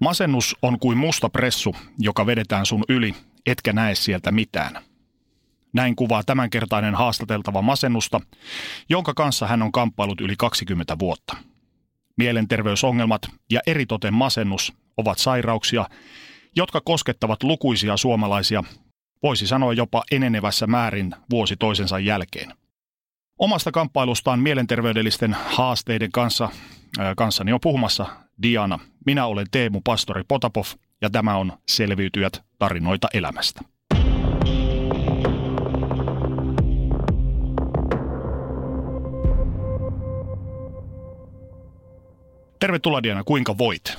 Masennus on kuin musta pressu, joka vedetään sun yli, etkä näe sieltä mitään. Näin kuvaa tämänkertainen haastateltava masennusta, jonka kanssa hän on kamppailut yli 20 vuotta. Mielenterveysongelmat ja eritoten masennus ovat sairauksia, jotka koskettavat lukuisia suomalaisia, voisi sanoa jopa enenevässä määrin vuosi toisensa jälkeen. Omasta kamppailustaan mielenterveydellisten haasteiden kanssa kanssani on puhumassa Diana. Minä olen Teemu Pastori Potapov ja tämä on Selviytyjät tarinoita elämästä. Tervetuloa Diana, kuinka voit?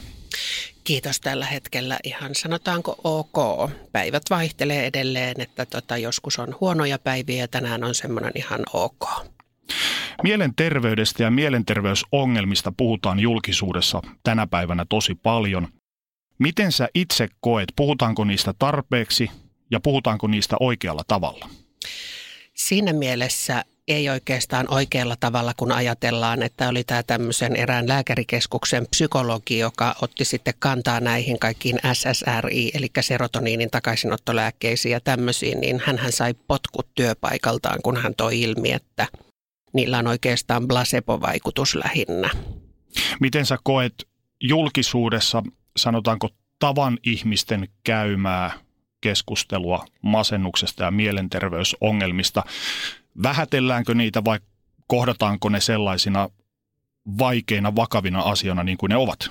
Kiitos tällä hetkellä ihan sanotaanko ok. Päivät vaihtelee edelleen, että tota, joskus on huonoja päiviä ja tänään on semmoinen ihan ok. Mielenterveydestä ja mielenterveysongelmista puhutaan julkisuudessa tänä päivänä tosi paljon. Miten sä itse koet, puhutaanko niistä tarpeeksi ja puhutaanko niistä oikealla tavalla? Siinä mielessä ei oikeastaan oikealla tavalla, kun ajatellaan, että oli tämä tämmöisen erään lääkärikeskuksen psykologi, joka otti sitten kantaa näihin kaikkiin SSRI, eli serotoniinin takaisinottolääkkeisiin ja tämmöisiin, niin hän sai potkut työpaikaltaan, kun hän toi ilmi, että niillä on oikeastaan placebo-vaikutus lähinnä. Miten sä koet julkisuudessa, sanotaanko tavan ihmisten käymää keskustelua masennuksesta ja mielenterveysongelmista? Vähätelläänkö niitä vai kohdataanko ne sellaisina vaikeina, vakavina asioina niin kuin ne ovat?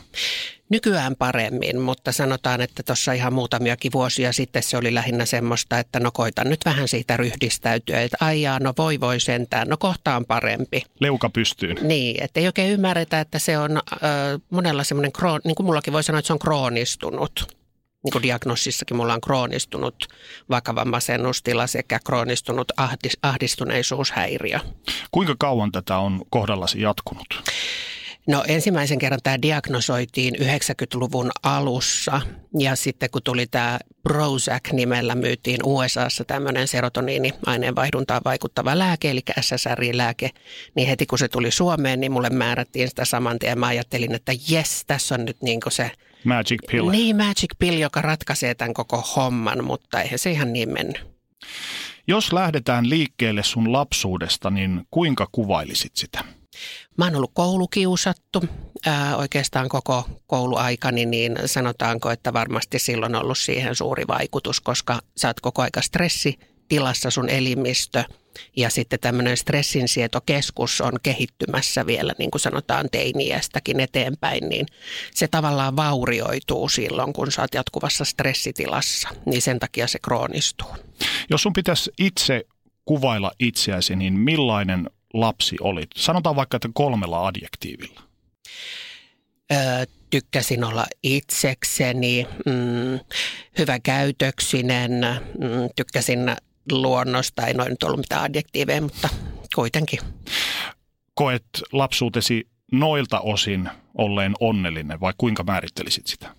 Nykyään paremmin, mutta sanotaan, että tuossa ihan muutamiakin vuosia sitten se oli lähinnä semmoista, että no koitan nyt vähän siitä ryhdistäytyä, että aijaa, no voi voi sentään, no kohta on parempi. Leuka pystyyn. Niin, että ei oikein ymmärretä, että se on äh, monella semmoinen, niin kuin mullakin voi sanoa, että se on kroonistunut niin kuin diagnosissakin mulla on kroonistunut vakava masennustila sekä kroonistunut ahdis, ahdistuneisuushäiriö. Kuinka kauan tätä on kohdallasi jatkunut? No ensimmäisen kerran tämä diagnosoitiin 90-luvun alussa ja sitten kun tuli tämä Prozac nimellä myytiin USAssa tämmöinen serotoniini-aineenvaihduntaan vaikuttava lääke, eli SSRI-lääke, niin heti kun se tuli Suomeen, niin mulle määrättiin sitä saman tien. Mä ajattelin, että jes, tässä on nyt niin se Magic pill. Niin, magic pill, joka ratkaisee tämän koko homman, mutta eihän se ihan niin mennyt. Jos lähdetään liikkeelle sun lapsuudesta, niin kuinka kuvailisit sitä? Mä oon ollut koulukiusattu ää, oikeastaan koko kouluaikani, niin sanotaanko, että varmasti silloin on ollut siihen suuri vaikutus, koska sä oot koko aika stressitilassa sun elimistö – ja sitten tämmöinen stressinsietokeskus on kehittymässä vielä, niin kuin sanotaan teiniästäkin eteenpäin, niin se tavallaan vaurioituu silloin, kun sä oot jatkuvassa stressitilassa, niin sen takia se kroonistuu. Jos sun pitäisi itse kuvailla itseäsi, niin millainen lapsi olit? Sanotaan vaikka, että kolmella adjektiivilla. Öö, tykkäsin olla itsekseni, mm, hyvä käytöksinen, mm, tykkäsin luonnosta. Ei noin nyt ollut mitään adjektiiveja, mutta kuitenkin. Koet lapsuutesi noilta osin olleen onnellinen vai kuinka määrittelisit sitä?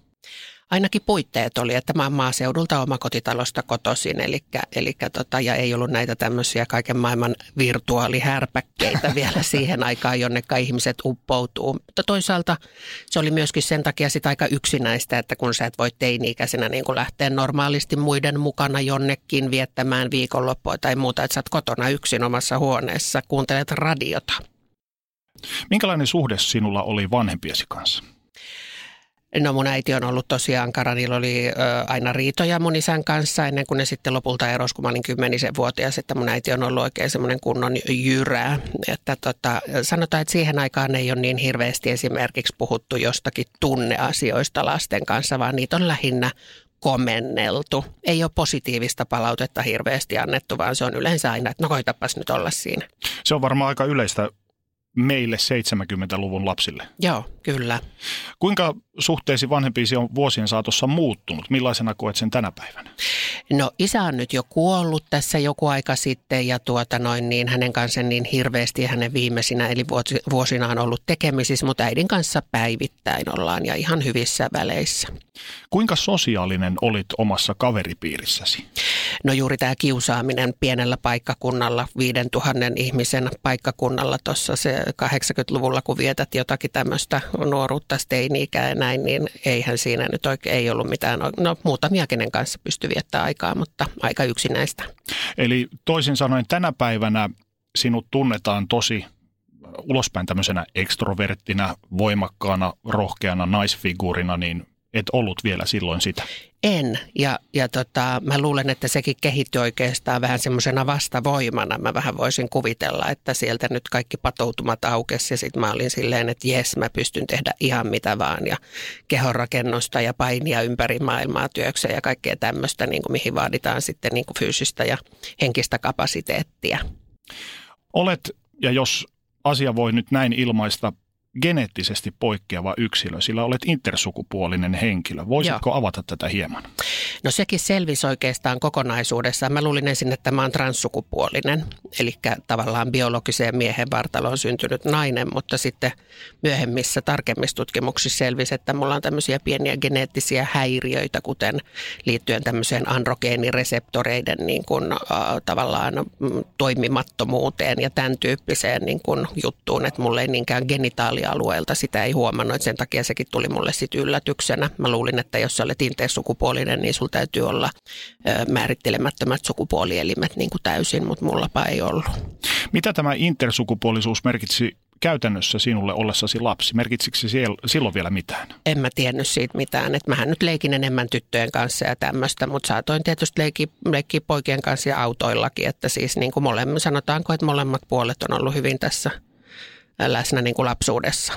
Ainakin puitteet oli, että mä oon maaseudulta omakotitalosta kotoisin, eli, eli tota, ja ei ollut näitä tämmöisiä kaiken maailman virtuaalihärpäkkeitä vielä siihen aikaan, jonne ihmiset uppoutuu. Mutta toisaalta se oli myöskin sen takia sitä aika yksinäistä, että kun sä et voi teini-ikäisenä niin lähteä normaalisti muiden mukana jonnekin viettämään viikonloppua tai muuta, että sä oot kotona yksin omassa huoneessa, kuuntelet radiota. Minkälainen suhde sinulla oli vanhempiesi kanssa? No mun äiti on ollut tosiaan ankara, niillä oli ö, aina riitoja mun isän kanssa ennen kuin ne sitten lopulta erosi, kun mä olin kymmenisen vuotias, että mun äiti on ollut oikein semmoinen kunnon jyrää. Että tota, sanotaan, että siihen aikaan ei ole niin hirveästi esimerkiksi puhuttu jostakin tunneasioista lasten kanssa, vaan niitä on lähinnä komenneltu. Ei ole positiivista palautetta hirveästi annettu, vaan se on yleensä aina, että no koitapas nyt olla siinä. Se on varmaan aika yleistä meille 70-luvun lapsille. Joo, kyllä. Kuinka suhteesi vanhempiisi on vuosien saatossa muuttunut? Millaisena koet sen tänä päivänä? No isä on nyt jo kuollut tässä joku aika sitten ja tuota noin niin hänen kanssa niin hirveästi hänen viimeisinä eli vuosina on ollut tekemisissä, mutta äidin kanssa päivittäin ollaan ja ihan hyvissä väleissä. Kuinka sosiaalinen olit omassa kaveripiirissäsi? No juuri tämä kiusaaminen pienellä paikkakunnalla, 5000 ihmisen paikkakunnalla tuossa se 80-luvulla, kun vietät jotakin tämmöistä nuoruutta, teini-ikää ja näin, niin eihän siinä nyt oikein ei ollut mitään, no muutamia kenen kanssa pysty viettämään aikaa, mutta aika yksinäistä. Eli toisin sanoen tänä päivänä sinut tunnetaan tosi ulospäin tämmöisenä ekstroverttina, voimakkaana, rohkeana naisfiguurina, niin et ollut vielä silloin sitä? En, ja, ja tota, mä luulen, että sekin kehittyi oikeastaan vähän semmoisena vastavoimana. Mä vähän voisin kuvitella, että sieltä nyt kaikki patoutumat aukesi ja sitten mä olin silleen, että jes, mä pystyn tehdä ihan mitä vaan ja kehonrakennusta ja painia ympäri maailmaa työkseen ja kaikkea tämmöistä, niin kuin mihin vaaditaan sitten niin kuin fyysistä ja henkistä kapasiteettia. Olet, ja jos asia voi nyt näin ilmaista, geneettisesti poikkeava yksilö, sillä olet intersukupuolinen henkilö. Voisitko Joo. avata tätä hieman? No sekin selvisi oikeastaan kokonaisuudessaan. Mä luulin ensin, että mä oon transsukupuolinen, eli tavallaan biologiseen miehen vartaloon syntynyt nainen, mutta sitten myöhemmissä tarkemmissa tutkimuksissa selvisi, että mulla on tämmöisiä pieniä geneettisiä häiriöitä, kuten liittyen tämmöiseen androgeenireseptoreiden niin kuin, äh, tavallaan mm, toimimattomuuteen ja tämän tyyppiseen niin kuin juttuun, että mulla ei niinkään genitaalialueelta sitä ei huomannut, että sen takia sekin tuli mulle sitten yllätyksenä. Mä luulin, että jos sä olet sukupuolinen, niin sulla täytyy olla määrittelemättömät sukupuolielimet niin kuin täysin, mutta mullapa ei ollut. Mitä tämä intersukupuolisuus merkitsi käytännössä sinulle ollessasi lapsi? Merkitsikö se silloin vielä mitään? En mä tiennyt siitä mitään. Että mähän nyt leikin enemmän tyttöjen kanssa ja tämmöistä, mutta saatoin tietysti leikkiä, leikkiä poikien kanssa ja autoillakin. Että siis niin kuin molemmat, sanotaanko, että molemmat puolet on ollut hyvin tässä läsnä niin kuin lapsuudessa.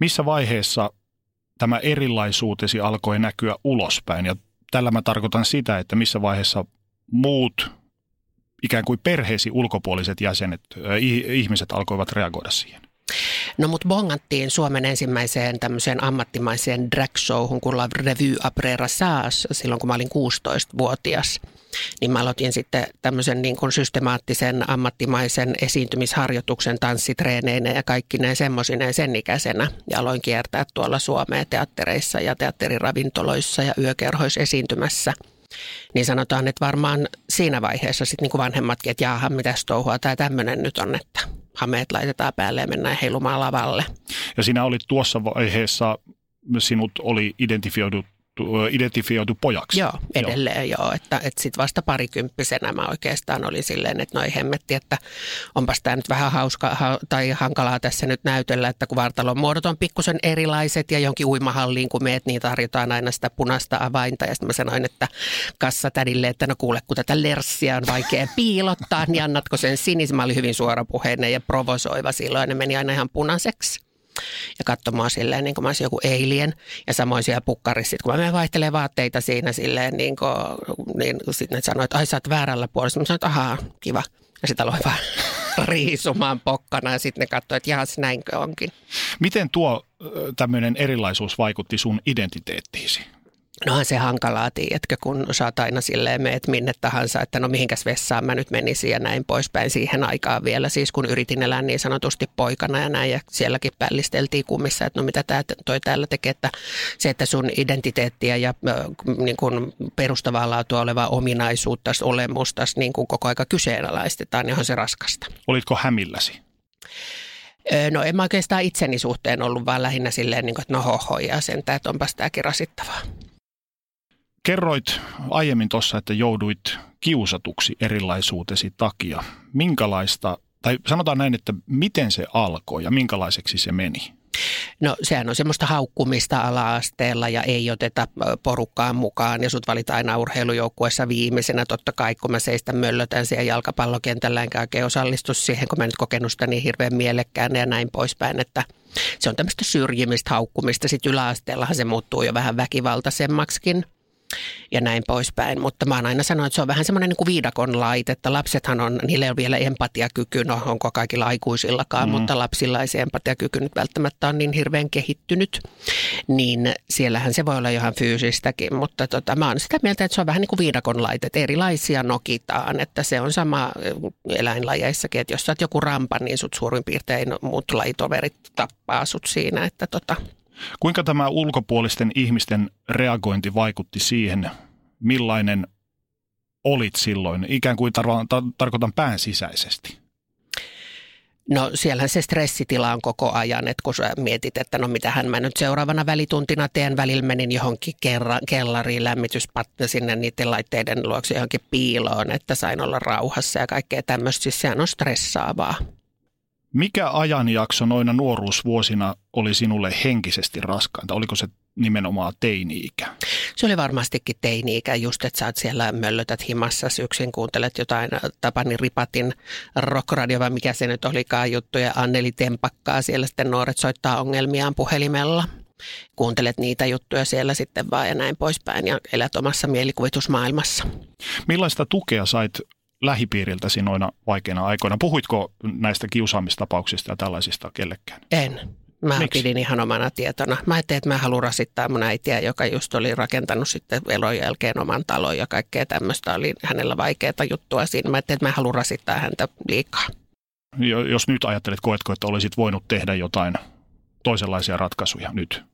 Missä vaiheessa tämä erilaisuutesi alkoi näkyä ulospäin. Ja tällä mä tarkoitan sitä, että missä vaiheessa muut ikään kuin perheesi ulkopuoliset jäsenet, ihmiset alkoivat reagoida siihen. No mut bongattiin Suomen ensimmäiseen tämmöiseen ammattimaiseen drag showhun kuin La Revue Après silloin kun mä olin 16-vuotias. Niin mä aloitin sitten tämmöisen niin kuin systemaattisen ammattimaisen esiintymisharjoituksen tanssitreeneinä ja kaikki ne semmoisineen sen ikäisenä. Ja aloin kiertää tuolla Suomea teattereissa ja teatteriravintoloissa ja yökerhoissa esiintymässä – niin sanotaan, että varmaan siinä vaiheessa sitten niin vanhemmatkin, että jaaha, mitäs touhua tämä tämmöinen nyt on, että hameet laitetaan päälle ja mennään heilumaan lavalle. Ja sinä olit tuossa vaiheessa, sinut oli identifioitu identifioitu pojaksi. Joo, edelleen joo. joo että, että sitten vasta parikymppisenä mä oikeastaan olin silleen, että noi hemmetti, että onpas tämä nyt vähän hauska ha, tai hankalaa tässä nyt näytellä, että kun vartalon muodot on pikkusen erilaiset ja jonkin uimahalliin kun meet, niin tarjotaan aina sitä punaista avainta. Ja sitten mä sanoin, että kassatädille, että no kuule, kun tätä lerssiä on vaikea piilottaa, niin annatko sen sinisen? Mä olin hyvin suorapuheinen ja provosoiva silloin, ne meni aina ihan punaiseksi ja katsoi mua silleen, niin kuin mä olisin joku eilien. Ja samoin siellä pukkarissa, kun mä menen vaihtelemaan vaatteita siinä silleen, niin, kuin, niin sitten ne sanoi, että ai sä oot väärällä puolella. Mä sanoin, että ahaa, kiva. Ja sitä aloin vaan riisumaan pokkana ja sitten ne katsoivat, että jahas näinkö onkin. Miten tuo tämmöinen erilaisuus vaikutti sun identiteettiisi? Nohan se hankalaa, tiedätkö, kun saat aina silleen meet minne tahansa, että no mihinkäs vessaan mä nyt menisin ja näin poispäin siihen aikaan vielä. Siis kun yritin elää niin sanotusti poikana ja näin ja sielläkin pällisteltiin kummissa, että no mitä tää, toi täällä tekee, että se, että sun identiteettiä ja niin kuin perustavaa laatua olevaa ominaisuutta, olemusta niin kuin koko aika kyseenalaistetaan, niin on se raskasta. Olitko hämilläsi? No en mä oikeastaan itseni suhteen ollut, vaan lähinnä silleen, niin kuin, että no hoho ja sen, että onpas tämäkin rasittavaa. Kerroit aiemmin tuossa, että jouduit kiusatuksi erilaisuutesi takia. Minkälaista, tai sanotaan näin, että miten se alkoi ja minkälaiseksi se meni? No sehän on semmoista haukkumista ala-asteella ja ei oteta porukkaan mukaan ja sut valitaan aina urheilujoukkueessa viimeisenä. Totta kai kun mä seistä möllötän siellä jalkapallokentällä enkä oikein osallistu siihen, kun mä nyt kokenut sitä niin hirveän mielekkään ja näin poispäin, että se on tämmöistä syrjimistä, haukkumista. Sitten yläasteellahan se muuttuu jo vähän väkivaltaisemmaksikin. Ja näin poispäin. Mutta mä oon aina sanonut, että se on vähän semmoinen niin kuin viidakon laite, että lapsethan on, niillä ei ole vielä empatiakyky, no onko kaikilla aikuisillakaan, mm. mutta lapsilla ei se empatiakyky nyt välttämättä on niin hirveän kehittynyt, niin siellähän se voi olla ihan fyysistäkin, mutta tota, mä oon sitä mieltä, että se on vähän niin kuin viidakon laite, että erilaisia nokitaan, että se on sama eläinlajeissakin, että jos sä oot joku rampa, niin sut suurin piirtein muut lajitoverit tappaa sut siinä, että tota, Kuinka tämä ulkopuolisten ihmisten reagointi vaikutti siihen, millainen olit silloin, ikään kuin tar- tar- tarkoitan pään sisäisesti? No siellähän se stressitila on koko ajan, että kun sä mietit, että no mitähän mä nyt seuraavana välituntina teen, välillä menin johonkin kerra, kellariin lämmityspatta sinne niiden laitteiden luokse johonkin piiloon, että sain olla rauhassa ja kaikkea tämmöistä, siis sehän on stressaavaa. Mikä ajanjakso noina nuoruusvuosina oli sinulle henkisesti raskainta? Oliko se nimenomaan teini-ikä? Se oli varmastikin teini-ikä, just että sä oot siellä möllötät himassa, yksin kuuntelet jotain Tapani Ripatin rockradio, vai mikä se nyt olikaan juttu, ja Anneli Tempakkaa siellä sitten nuoret soittaa ongelmiaan puhelimella. Kuuntelet niitä juttuja siellä sitten vaan ja näin poispäin ja elät omassa mielikuvitusmaailmassa. Millaista tukea sait lähipiiriltäsi noina vaikeina aikoina? Puhuitko näistä kiusaamistapauksista ja tällaisista kellekään? En. Mä Miksi? pidin ihan omana tietona. Mä ajattelin, että mä haluan rasittaa mun äitiä, joka just oli rakentanut sitten elon jälkeen oman talon ja kaikkea tämmöistä. Oli hänellä vaikeaa juttua siinä. Mä ajattelin, että mä haluan rasittaa häntä liikaa. Jos nyt ajattelet, koetko, että olisit voinut tehdä jotain toisenlaisia ratkaisuja nyt?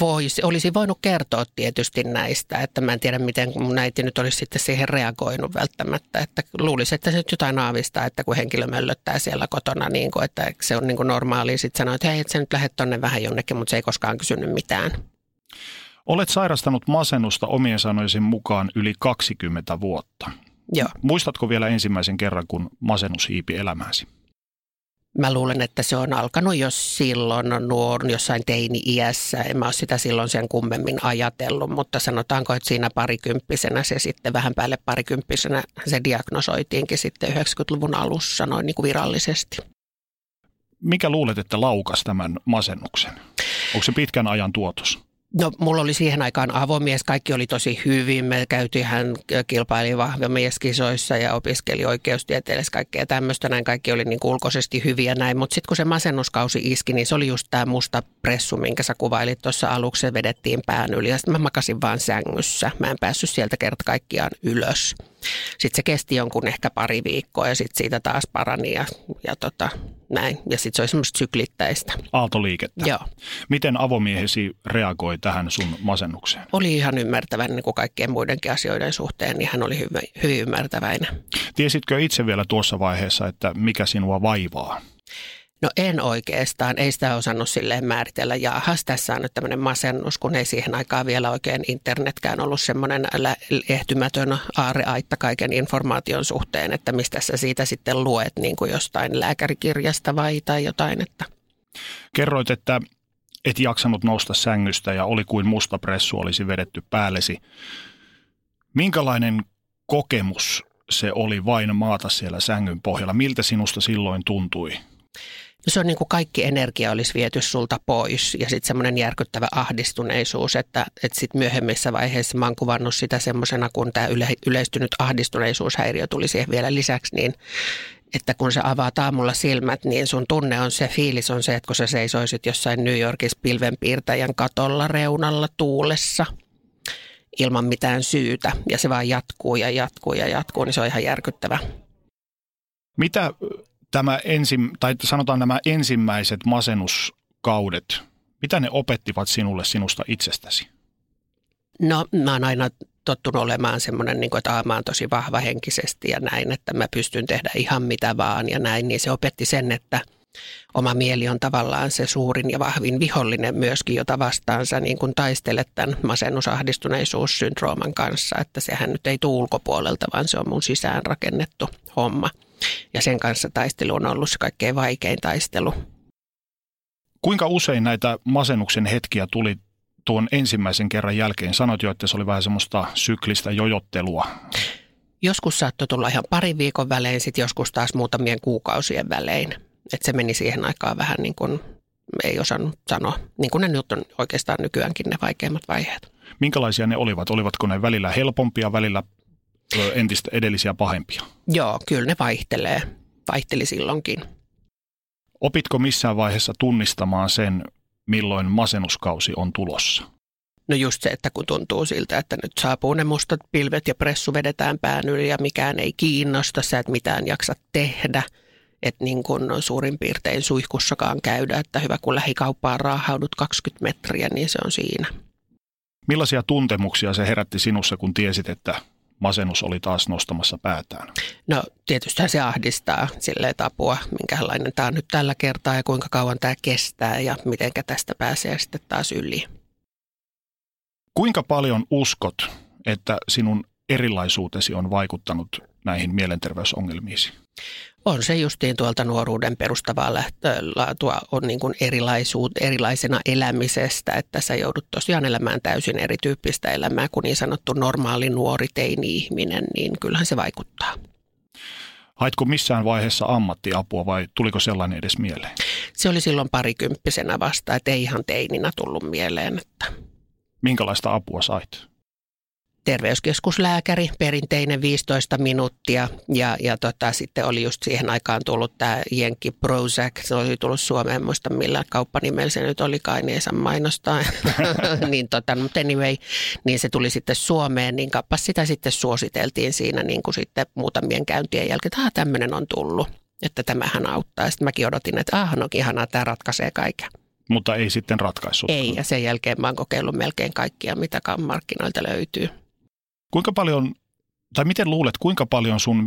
Voisi, olisi voinut kertoa tietysti näistä, että mä en tiedä miten mun äiti nyt olisi sitten siihen reagoinut välttämättä, että luulisi, että se nyt jotain aavistaa, että kun henkilö möllöttää siellä kotona, niin kuin, että se on niin kuin normaali, sitten sanoo, että hei, että sä nyt lähdet tonne vähän jonnekin, mutta se ei koskaan kysynyt mitään. Olet sairastanut masennusta omien sanoisen mukaan yli 20 vuotta. Joo. Muistatko vielä ensimmäisen kerran, kun masennus hiipi elämääsi? Mä luulen, että se on alkanut jo silloin nuor, jossain teini-iässä. En mä ole sitä silloin sen kummemmin ajatellut, mutta sanotaanko, että siinä parikymppisenä se sitten vähän päälle parikymppisenä se diagnosoitiinkin sitten 90-luvun alussa noin niin kuin virallisesti. Mikä luulet, että laukas tämän masennuksen? Onko se pitkän ajan tuotos? No mulla oli siihen aikaan avomies, kaikki oli tosi hyvin. Me käytiin, hän kilpaili vahvamieskisoissa ja opiskeli oikeustieteellistä kaikkea tämmöistä. Näin kaikki oli niin ulkoisesti hyviä näin. Mutta sitten kun se masennuskausi iski, niin se oli just tämä musta pressu, minkä sä kuvailit tuossa aluksi. Se vedettiin pään yli ja sitten mä makasin vaan sängyssä. Mä en päässyt sieltä kerta kaikkiaan ylös. Sitten se kesti jonkun ehkä pari viikkoa ja sitten siitä taas parani ja, ja tota, näin. Ja sitten se oli semmoista syklittäistä. Aaltoliikettä. Joo. Miten avomiehesi reagoi tähän sun masennukseen? Oli ihan ymmärtäväinen niin kuin kaikkien muidenkin asioiden suhteen, niin hän oli hyvin, hyvin ymmärtäväinen. Tiesitkö itse vielä tuossa vaiheessa, että mikä sinua vaivaa? No en oikeastaan, ei sitä osannut silleen määritellä. Ja ahas, tässä on nyt tämmöinen masennus, kun ei siihen aikaan vielä oikein internetkään ollut semmoinen ehtymätön aareaitta kaiken informaation suhteen, että mistä sä siitä sitten luet niin kuin jostain lääkärikirjasta vai tai jotain. Että. Kerroit, että et jaksanut nousta sängystä ja oli kuin musta pressu olisi vedetty päällesi. Minkälainen kokemus se oli vain maata siellä sängyn pohjalla? Miltä sinusta silloin tuntui? Se on niin kuin kaikki energia olisi viety sulta pois ja sitten semmoinen järkyttävä ahdistuneisuus, että, että sitten myöhemmissä vaiheissa mä oon kuvannut sitä semmoisena, kun tämä yle, yleistynyt ahdistuneisuushäiriö tuli siihen vielä lisäksi, niin että kun sä avaat aamulla silmät, niin sun tunne on se, fiilis on se, että kun sä seisoisit jossain New Yorkissa pilvenpiirtäjän katolla reunalla tuulessa ilman mitään syytä ja se vaan jatkuu ja jatkuu ja jatkuu, niin se on ihan järkyttävä. Mitä tämä ensim, tai sanotaan nämä ensimmäiset masennuskaudet, mitä ne opettivat sinulle sinusta itsestäsi? No mä oon aina tottunut olemaan semmoinen, niin kuin, että mä oon tosi vahva henkisesti ja näin, että mä pystyn tehdä ihan mitä vaan ja näin, niin se opetti sen, että oma mieli on tavallaan se suurin ja vahvin vihollinen myöskin, jota vastaansa niin kuin taistelet tämän masennusahdistuneisuussyndrooman kanssa, että sehän nyt ei tule ulkopuolelta, vaan se on mun sisään rakennettu homma. Ja sen kanssa taistelu on ollut se kaikkein vaikein taistelu. Kuinka usein näitä masennuksen hetkiä tuli tuon ensimmäisen kerran jälkeen? Sanoit jo, että se oli vähän semmoista syklistä jojottelua. Joskus saattoi tulla ihan parin viikon välein, sitten joskus taas muutamien kuukausien välein. Että se meni siihen aikaan vähän niin kuin ei osannut sanoa, niin kuin ne nyt on oikeastaan nykyäänkin ne vaikeimmat vaiheet. Minkälaisia ne olivat? Olivatko ne välillä helpompia, välillä entistä edellisiä pahempia? Joo, kyllä ne vaihtelee. Vaihteli silloinkin. Opitko missään vaiheessa tunnistamaan sen, milloin masennuskausi on tulossa? No just se, että kun tuntuu siltä, että nyt saapuu ne mustat pilvet ja pressu vedetään pään yli ja mikään ei kiinnosta, sä et mitään jaksa tehdä. Että niin kuin suurin piirtein suihkussakaan käydä, että hyvä kun lähikauppaan raahaudut 20 metriä, niin se on siinä. Millaisia tuntemuksia se herätti sinussa, kun tiesit, että masennus oli taas nostamassa päätään? No tietysti se ahdistaa sille apua, minkälainen tämä on nyt tällä kertaa ja kuinka kauan tämä kestää ja miten tästä pääsee sitten taas yli. Kuinka paljon uskot, että sinun erilaisuutesi on vaikuttanut näihin mielenterveysongelmiisi? On se justiin tuolta nuoruuden perustavaa laatua on niin kuin erilaisuut, erilaisena elämisestä, että sä joudut tosiaan elämään täysin erityyppistä elämää kuin niin sanottu normaali nuori teini-ihminen, niin kyllähän se vaikuttaa. Haitko missään vaiheessa ammattiapua vai tuliko sellainen edes mieleen? Se oli silloin parikymppisenä vasta, että ei ihan teininä tullut mieleen. Että... Minkälaista apua sait? Terveyskeskuslääkäri, perinteinen 15 minuuttia ja, ja tota, sitten oli just siihen aikaan tullut tämä Jenkki Prozac, se oli tullut Suomeen, muista millä kauppanimellä se nyt olikaan, niin ei saa mainostaa, niin tota, mutta anyway, niin se tuli sitten Suomeen, niin kappas sitä sitten suositeltiin siinä niin kuin sitten muutamien käyntien jälkeen, että tämmöinen on tullut, että tämähän auttaa. Sitten mäkin odotin, että ah, no ihanaa, tämä ratkaisee kaiken. Mutta ei sitten ratkaissut. Ei, ja sen jälkeen mä oon kokeillut melkein kaikkia, mitä markkinoilta löytyy. Kuinka paljon, tai miten luulet, kuinka paljon sun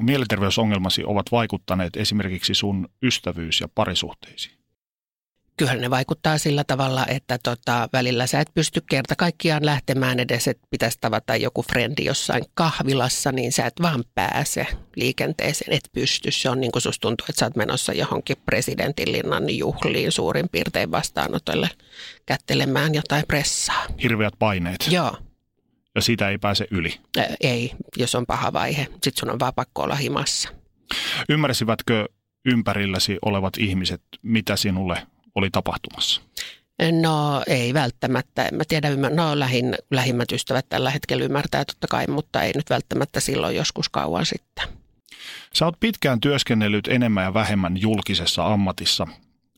mielenterveysongelmasi ovat vaikuttaneet esimerkiksi sun ystävyys- ja parisuhteisiin? Kyllä ne vaikuttaa sillä tavalla, että tota, välillä sä et pysty kerta kaikkiaan lähtemään edes, että pitäisi tavata joku frendi jossain kahvilassa, niin sä et vaan pääse liikenteeseen, et pysty. Se on niin kuin susta tuntuu, että sä oot menossa johonkin presidentinlinnan juhliin suurin piirtein vastaanotolle kättelemään jotain pressaa. Hirveät paineet. Joo ja siitä ei pääse yli. Ei, jos on paha vaihe. Sitten sun on vaan pakko olla himassa. Ymmärsivätkö ympärilläsi olevat ihmiset, mitä sinulle oli tapahtumassa? No ei välttämättä. En mä tiedä, no lähin, lähimmät ystävät tällä hetkellä ymmärtää totta kai, mutta ei nyt välttämättä silloin joskus kauan sitten. Sä oot pitkään työskennellyt enemmän ja vähemmän julkisessa ammatissa.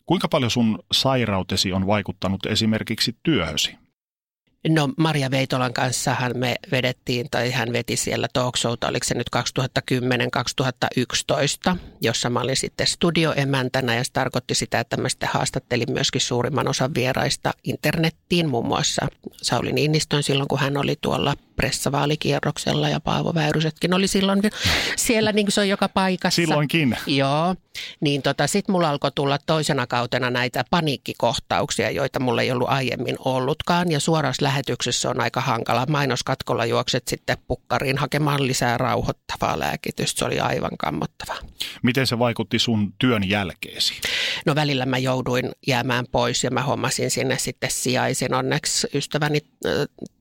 Kuinka paljon sun sairautesi on vaikuttanut esimerkiksi työhösi? No Maria Veitolan kanssahan me vedettiin, tai hän veti siellä talk showta, oliko se nyt 2010-2011, jossa mä olin sitten studioemäntänä ja se tarkoitti sitä, että mä sitten haastattelin myöskin suurimman osan vieraista internettiin, muun muassa Sauli Niinistön silloin, kun hän oli tuolla pressavaalikierroksella ja Paavo Väyrysetkin oli silloin siellä, niin kuin se on joka paikassa. Silloinkin. Joo, niin tota, sitten mulla alkoi tulla toisena kautena näitä paniikkikohtauksia, joita mulla ei ollut aiemmin ollutkaan ja suorassa lähetyksessä on aika hankala. Mainoskatkolla juokset sitten pukkariin hakemaan lisää rauhoittavaa lääkitystä, se oli aivan kammottavaa. Miten se vaikutti sun työn jälkeesi? No välillä mä jouduin jäämään pois ja mä hommasin sinne sitten sijaisen. Onneksi ystäväni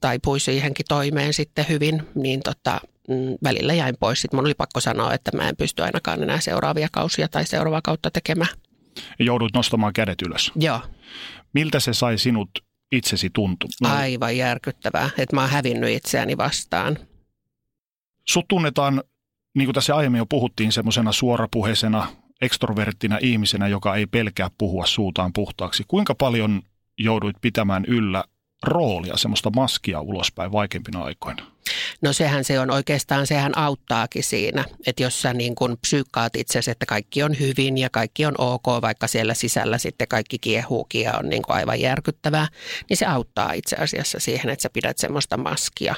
taipui siihenkin toimeen sitten hyvin, niin tota, mm, välillä jäin pois. Sitten mun oli pakko sanoa, että mä en pysty ainakaan enää seuraavia kausia tai seuraavaa kautta tekemään. Joudut nostamaan kädet ylös. Joo. Miltä se sai sinut itsesi tuntu? No. Aivan järkyttävää, että mä oon hävinnyt itseäni vastaan. Sut tunnetaan, niin kuin tässä aiemmin jo puhuttiin, semmoisena suorapuheisena, ekstroverttina ihmisenä, joka ei pelkää puhua suutaan puhtaaksi. Kuinka paljon jouduit pitämään yllä roolia, semmoista maskia ulospäin vaikeimpina aikoina? No sehän se on oikeastaan, sehän auttaakin siinä, että jos sä niin kun psyykkaat itsesi, että kaikki on hyvin ja kaikki on ok, vaikka siellä sisällä sitten kaikki kiehuukin ja on niin kuin aivan järkyttävää, niin se auttaa itse asiassa siihen, että sä pidät semmoista maskia.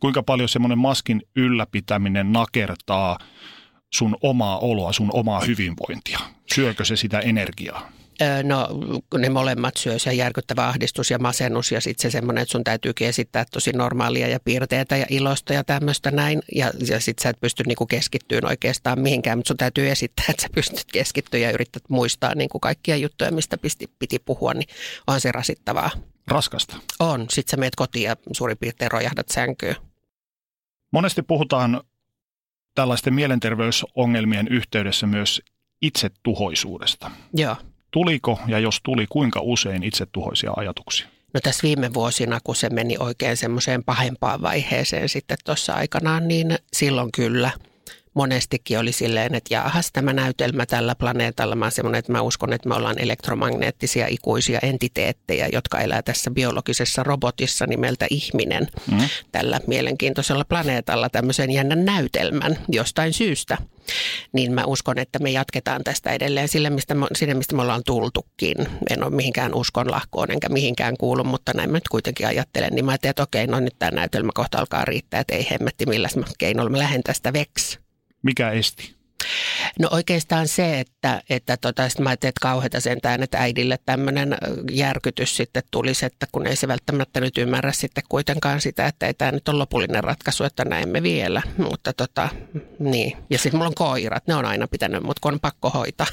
Kuinka paljon semmoinen maskin ylläpitäminen nakertaa sun omaa oloa, sun omaa hyvinvointia? Syökö se sitä energiaa? No ne molemmat syö se järkyttävä ahdistus ja masennus ja sitten se semmoinen, että sun täytyykin esittää tosi normaalia ja piirteitä ja ilosta ja tämmöistä näin. Ja, ja sitten sä et pysty niinku keskittyyn oikeastaan mihinkään, mutta sun täytyy esittää, että sä pystyt keskittyä ja yrität muistaa niinku kaikkia juttuja, mistä piti, piti puhua, niin on se rasittavaa. Raskasta? On. Sitten sä meet kotiin ja suurin piirtein rojahdat sänkyyn. Monesti puhutaan tällaisten mielenterveysongelmien yhteydessä myös itsetuhoisuudesta. Joo. Tuliko ja jos tuli, kuinka usein itsetuhoisia ajatuksia? No tässä viime vuosina, kun se meni oikein semmoiseen pahempaan vaiheeseen sitten tuossa aikanaan, niin silloin kyllä – monestikin oli silleen, että jaahas tämä näytelmä tällä planeetalla. Mä semmoinen, että mä uskon, että me ollaan elektromagneettisia ikuisia entiteettejä, jotka elää tässä biologisessa robotissa nimeltä ihminen mm. tällä mielenkiintoisella planeetalla tämmöisen jännän näytelmän jostain syystä. Niin mä uskon, että me jatketaan tästä edelleen sille, mistä me, sinne, mistä me ollaan tultukin. En ole mihinkään uskonlahkoon enkä mihinkään kuulu, mutta näin mä nyt kuitenkin ajattelen. Niin mä ajattelin, että okei, no nyt tämä näytelmä kohta alkaa riittää, että ei hemmetti, millä keinoilla mä lähden tästä veksi. Mikä esti? No oikeastaan se, että, että tota, sit mä ajattelin, että kauheata sentään, että äidille tämmöinen järkytys sitten tulisi, että kun ei se välttämättä nyt ymmärrä sitten kuitenkaan sitä, että ei tämä nyt ole lopullinen ratkaisu, että näemme vielä. Mutta tota, niin. Ja sitten mulla on koirat, ne on aina pitänyt, mutta kun on pakko hoitaa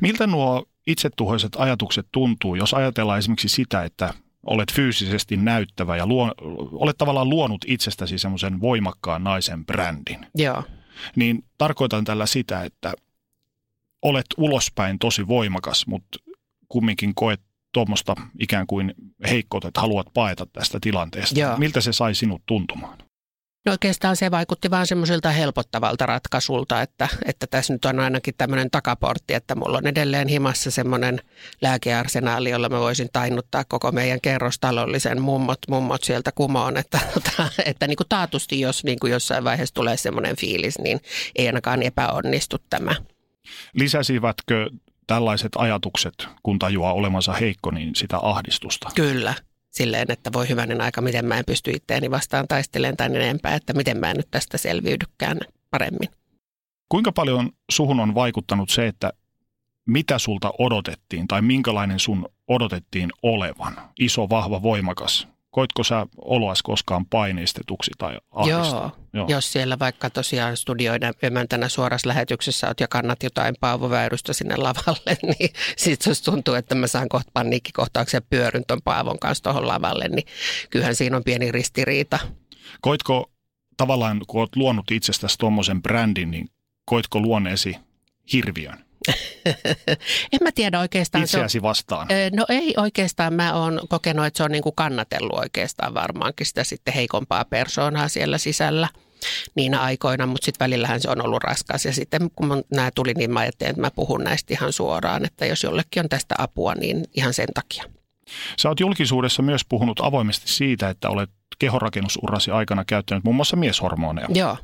Miltä nuo itsetuhoiset ajatukset tuntuu, jos ajatellaan esimerkiksi sitä, että olet fyysisesti näyttävä ja luo, olet tavallaan luonut itsestäsi semmoisen voimakkaan naisen brändin. Joo niin tarkoitan tällä sitä, että olet ulospäin tosi voimakas, mutta kumminkin koet tuommoista ikään kuin heikkoutta, että haluat paeta tästä tilanteesta. Joo. Miltä se sai sinut tuntumaan? No oikeastaan se vaikutti vaan semmoiselta helpottavalta ratkaisulta, että, että tässä nyt on ainakin tämmöinen takaportti, että mulla on edelleen himassa semmoinen lääkearsenaali, jolla mä voisin tainnuttaa koko meidän kerrostalollisen mummot, mummot sieltä kumoon, että, että, että niin kuin taatusti, jos niin kuin jossain vaiheessa tulee semmoinen fiilis, niin ei ainakaan epäonnistu tämä. Lisäsivätkö tällaiset ajatukset, kun tajuaa olemansa heikko, niin sitä ahdistusta? Kyllä, silleen, että voi hyvänen aika, miten mä en pysty itteeni vastaan taistelemaan tai enempää, että miten mä en nyt tästä selviydykään paremmin. Kuinka paljon suhun on vaikuttanut se, että mitä sulta odotettiin tai minkälainen sun odotettiin olevan? Iso, vahva, voimakas Koitko sä oloas koskaan paineistetuksi tai ahdistaa? Joo. Joo, jos siellä vaikka tosiaan studioiden emäntänä suorassa lähetyksessä oot ja kannat jotain Paavo Väyrystä sinne lavalle, niin sitten jos tuntuu, että mä saan kohta paniikkikohtauksen pyöryn ton Paavon kanssa tuohon lavalle, niin kyllähän siinä on pieni ristiriita. Koitko tavallaan, kun oot luonut itsestäsi tuommoisen brändin, niin koitko luoneesi hirviön? en mä tiedä oikeastaan. Itseäsi vastaan. No ei oikeastaan. Mä oon kokenut, että se on niin kuin kannatellut oikeastaan varmaankin sitä sitten heikompaa persoonaa siellä sisällä niinä aikoina, mutta sitten välillähän se on ollut raskas. Ja sitten kun nämä tuli, niin mä ajattelin, että mä puhun näistä ihan suoraan, että jos jollekin on tästä apua, niin ihan sen takia. Sä oot julkisuudessa myös puhunut avoimesti siitä, että olet kehorakennusurasi aikana käyttänyt muun muassa mieshormoneja. Joo.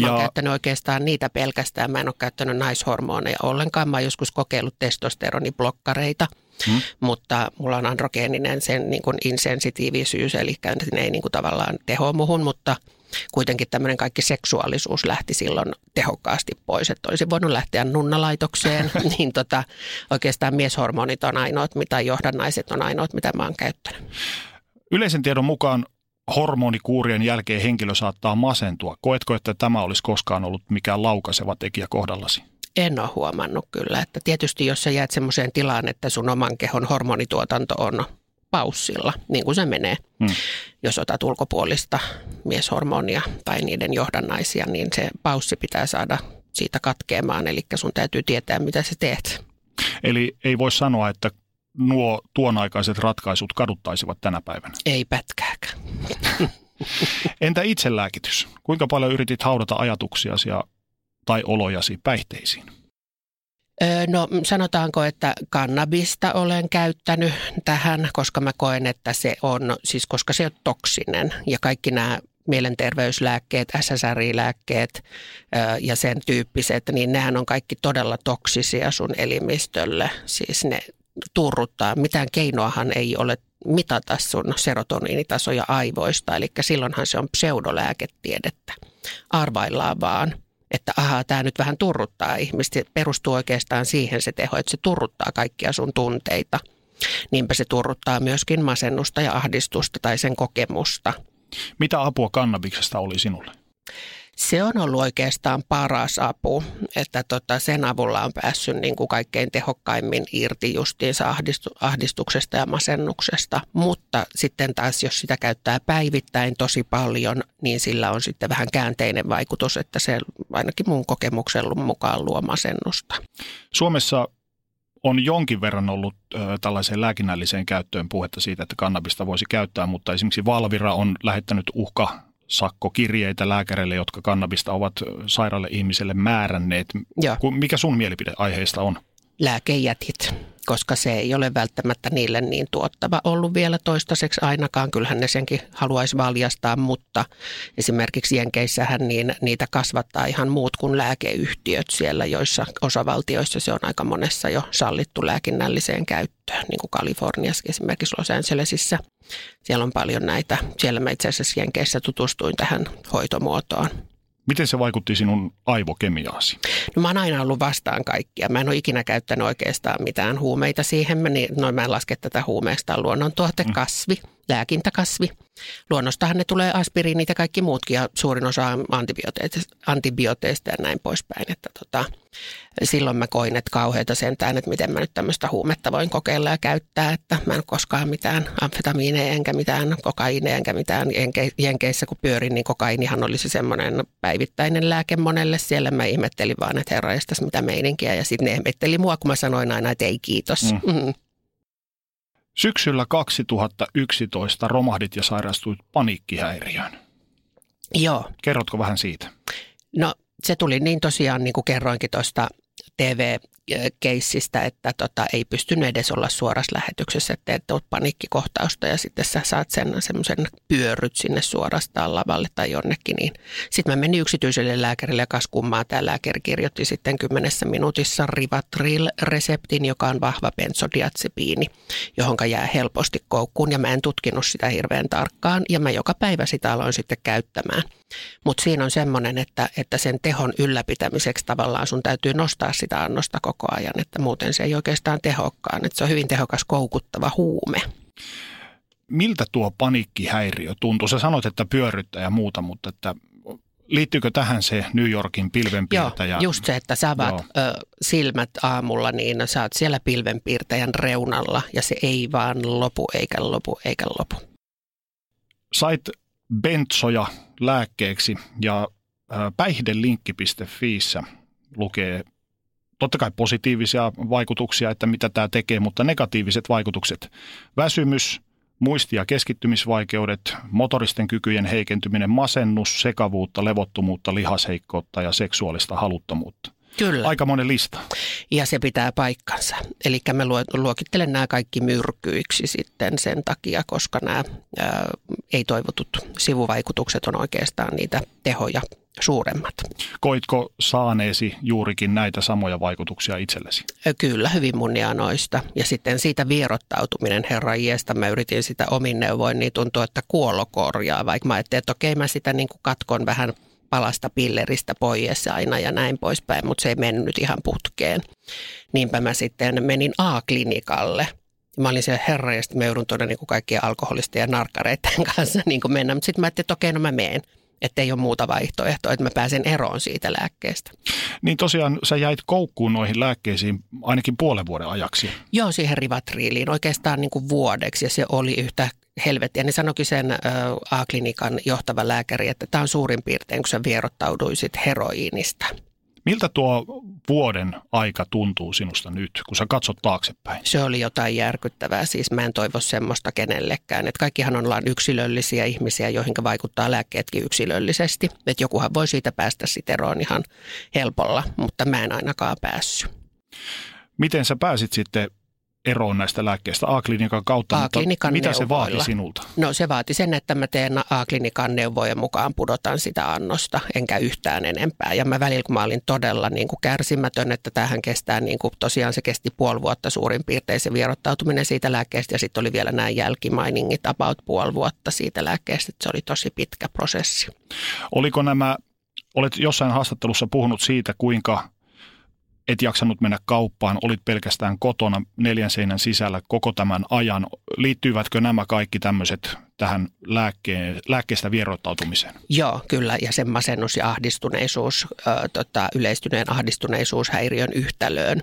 Mä oon käyttänyt oikeastaan niitä pelkästään. Mä en ole käyttänyt naishormoneja ollenkaan. Mä oon joskus kokeillut testosteroniblokkareita, hmm. mutta mulla on androgeeninen sen niin kuin insensitiivisyys, eli ne ei niin kuin tavallaan teho muhun, mutta kuitenkin tämmöinen kaikki seksuaalisuus lähti silloin tehokkaasti pois, että olisin voinut lähteä nunnalaitokseen, niin tota, oikeastaan mieshormonit on ainoat, mitä johdannaiset on ainoat, mitä mä oon käyttänyt. Yleisen tiedon mukaan hormonikuurien jälkeen henkilö saattaa masentua. Koetko, että tämä olisi koskaan ollut mikään laukaiseva tekijä kohdallasi? En ole huomannut kyllä. Että tietysti jos sä jäät semmoiseen tilaan, että sun oman kehon hormonituotanto on paussilla, niin kuin se menee. Hmm. Jos otat ulkopuolista mieshormonia tai niiden johdannaisia, niin se paussi pitää saada siitä katkeamaan. Eli sun täytyy tietää, mitä sä teet. Eli ei voi sanoa, että nuo tuonaikaiset ratkaisut kaduttaisivat tänä päivänä? Ei pätkääkään. Entä itselääkitys? Kuinka paljon yritit haudata ajatuksiasi tai olojasi päihteisiin? No sanotaanko, että kannabista olen käyttänyt tähän, koska mä koen, että se on, siis koska se on toksinen ja kaikki nämä mielenterveyslääkkeet, SSRI-lääkkeet ja sen tyyppiset, niin nehän on kaikki todella toksisia sun elimistölle. Siis ne turruttaa. Mitään keinoahan ei ole mitata sun serotoniinitasoja aivoista, eli silloinhan se on pseudolääketiedettä. Arvaillaan vaan, että ahaa, tämä nyt vähän turruttaa ihmistä. Perustuu oikeastaan siihen se teho, että se turruttaa kaikkia sun tunteita. Niinpä se turruttaa myöskin masennusta ja ahdistusta tai sen kokemusta. Mitä apua kannabiksesta oli sinulle? Se on ollut oikeastaan paras apu, että tota sen avulla on päässyt niin kuin kaikkein tehokkaimmin irti justiinsa ahdistu, ahdistuksesta ja masennuksesta. Mutta sitten taas, jos sitä käyttää päivittäin tosi paljon, niin sillä on sitten vähän käänteinen vaikutus, että se ainakin mun kokemuksen mukaan luo masennusta. Suomessa on jonkin verran ollut tällaiseen lääkinnälliseen käyttöön puhetta siitä, että kannabista voisi käyttää, mutta esimerkiksi Valvira on lähettänyt uhka sakkokirjeitä lääkäreille, jotka kannabista ovat sairaalle ihmiselle määränneet. Joo. Mikä sun mielipide aiheesta on? Lääkejätit, koska se ei ole välttämättä niille niin tuottava ollut vielä toistaiseksi ainakaan. Kyllähän ne senkin haluaisi valjastaa, mutta esimerkiksi Jenkeissähän niin, niitä kasvattaa ihan muut kuin lääkeyhtiöt siellä, joissa osavaltioissa se on aika monessa jo sallittu lääkinnälliseen käyttöön, niin kuin Kaliforniassa esimerkiksi Los Angelesissa. Siellä on paljon näitä. Siellä mä itse asiassa Jenkeissä tutustuin tähän hoitomuotoon. Miten se vaikutti sinun aivokemiaasi? No mä oon aina ollut vastaan kaikkia. Mä en ole ikinä käyttänyt oikeastaan mitään huumeita siihen. Mä, niin, no mä en laske tätä huumeesta luonnontuote, mm. Kasvi, lääkintäkasvi. Luonnostahan ne tulee aspiriinit ja kaikki muutkin ja suurin osa antibiooteista ja näin poispäin. Että tota, silloin mä koin, että kauheita sentään, että miten mä nyt tämmöistä huumetta voin kokeilla ja käyttää, että mä en koskaan mitään amfetamiineja enkä mitään kokaineja enkä mitään jenkeissä kun pyörin, niin kokainihan olisi semmoinen päivittäinen lääke monelle siellä. Mä ihmettelin vaan, että herra mitä meininkiä ja sitten ne ihmetteli mua, kun mä sanoin aina, että ei kiitos. Mm. Mm. Syksyllä 2011 romahdit ja sairastuit paniikkihäiriöön. Joo. Kerrotko vähän siitä? No se tuli niin tosiaan, niin kuin kerroinkin tuosta TV-keissistä, että tota, ei pystynyt edes olla suorassa lähetyksessä, että teet paniikkikohtausta ja sitten sä saat sen semmoisen pyörryt sinne suorastaan lavalle tai jonnekin. Niin. Sitten mä menin yksityiselle lääkärille ja kas kummaa tämä lääkäri kirjoitti sitten kymmenessä minuutissa Rivatril-reseptin, joka on vahva benzodiazepiini, johon jää helposti koukkuun ja mä en tutkinut sitä hirveän tarkkaan ja mä joka päivä sitä aloin sitten käyttämään. Mutta siinä on semmoinen, että, että sen tehon ylläpitämiseksi tavallaan sun täytyy nostaa sitä annosta koko ajan, että muuten se ei oikeastaan tehokkaan. Että se on hyvin tehokas koukuttava huume. Miltä tuo paniikkihäiriö tuntuu? Sä sanoit, että pyörryttää ja muuta, mutta että liittyykö tähän se New Yorkin pilvenpiirtäjä? Joo, just se, että sä avaat ö, silmät aamulla, niin sä oot siellä pilvenpiirtäjän reunalla ja se ei vaan lopu eikä lopu eikä lopu. Sait bentsoja lääkkeeksi ja päihdelinkki.fiissä lukee totta kai positiivisia vaikutuksia, että mitä tämä tekee, mutta negatiiviset vaikutukset. Väsymys, muisti- ja keskittymisvaikeudet, motoristen kykyjen heikentyminen, masennus, sekavuutta, levottomuutta, lihasheikkoutta ja seksuaalista haluttomuutta. Kyllä. Aika monen lista. Ja se pitää paikkansa. Eli mä luokittelen nämä kaikki myrkyiksi sitten sen takia, koska nämä ää, ei-toivotut sivuvaikutukset on oikeastaan niitä tehoja suuremmat. Koitko saaneesi juurikin näitä samoja vaikutuksia itsellesi? Kyllä, hyvin monia noista. Ja sitten siitä vierottautuminen, herra Iesta, mä yritin sitä omin neuvoin, niin tuntuu, että kuolo korjaa. Vaikka mä ajattelin, että okei, mä sitä niin kuin katkon vähän – palasta pilleristä pois aina ja näin poispäin, mutta se ei mennyt ihan putkeen. Niinpä mä sitten menin A-klinikalle. Mä olin siellä herra ja sitten mä joudun tuonne niin kaikkien alkoholisten ja narkkareiden kanssa niin kuin mennä. Mutta sitten mä ajattelin, että okei, no mä menen että ei ole muuta vaihtoehtoa, että mä pääsen eroon siitä lääkkeestä. Niin tosiaan sä jäit koukkuun noihin lääkkeisiin ainakin puolen vuoden ajaksi. Joo, siihen rivatriiliin oikeastaan niin kuin vuodeksi ja se oli yhtä helvettiä. Ne sanoikin sen A-klinikan johtava lääkäri, että tämä on suurin piirtein, kun sä vierottauduisit heroiinista. Miltä tuo vuoden aika tuntuu sinusta nyt, kun sä katsot taaksepäin? Se oli jotain järkyttävää. Siis mä en toivo semmoista kenellekään. Että kaikkihan ollaan yksilöllisiä ihmisiä, joihin vaikuttaa lääkkeetkin yksilöllisesti. Että jokuhan voi siitä päästä sitten eroon ihan helpolla, mutta mä en ainakaan päässyt. Miten sä pääsit sitten eroon näistä lääkkeistä A-klinikan kautta, A-klinikan mutta mitä neuvoilla. se vaati sinulta? No se vaati sen, että mä teen A-klinikan neuvojen mukaan pudotan sitä annosta, enkä yhtään enempää. Ja mä välillä, kun mä olin todella niin kuin kärsimätön, että tähän kestää, niin kuin, tosiaan se kesti puoli vuotta suurin piirtein se vierottautuminen siitä lääkkeestä ja sitten oli vielä nämä jälkimainingit about puoli vuotta siitä lääkkeestä, että se oli tosi pitkä prosessi. Oliko nämä, olet jossain haastattelussa puhunut siitä, kuinka et jaksanut mennä kauppaan, olit pelkästään kotona neljän seinän sisällä koko tämän ajan. Liittyivätkö nämä kaikki tämmöiset tähän lääkkeen, lääkkeestä vieroittautumiseen. Joo, kyllä. Ja sen masennus ja ahdistuneisuus, ö, tota, yleistyneen ahdistuneisuushäiriön yhtälöön.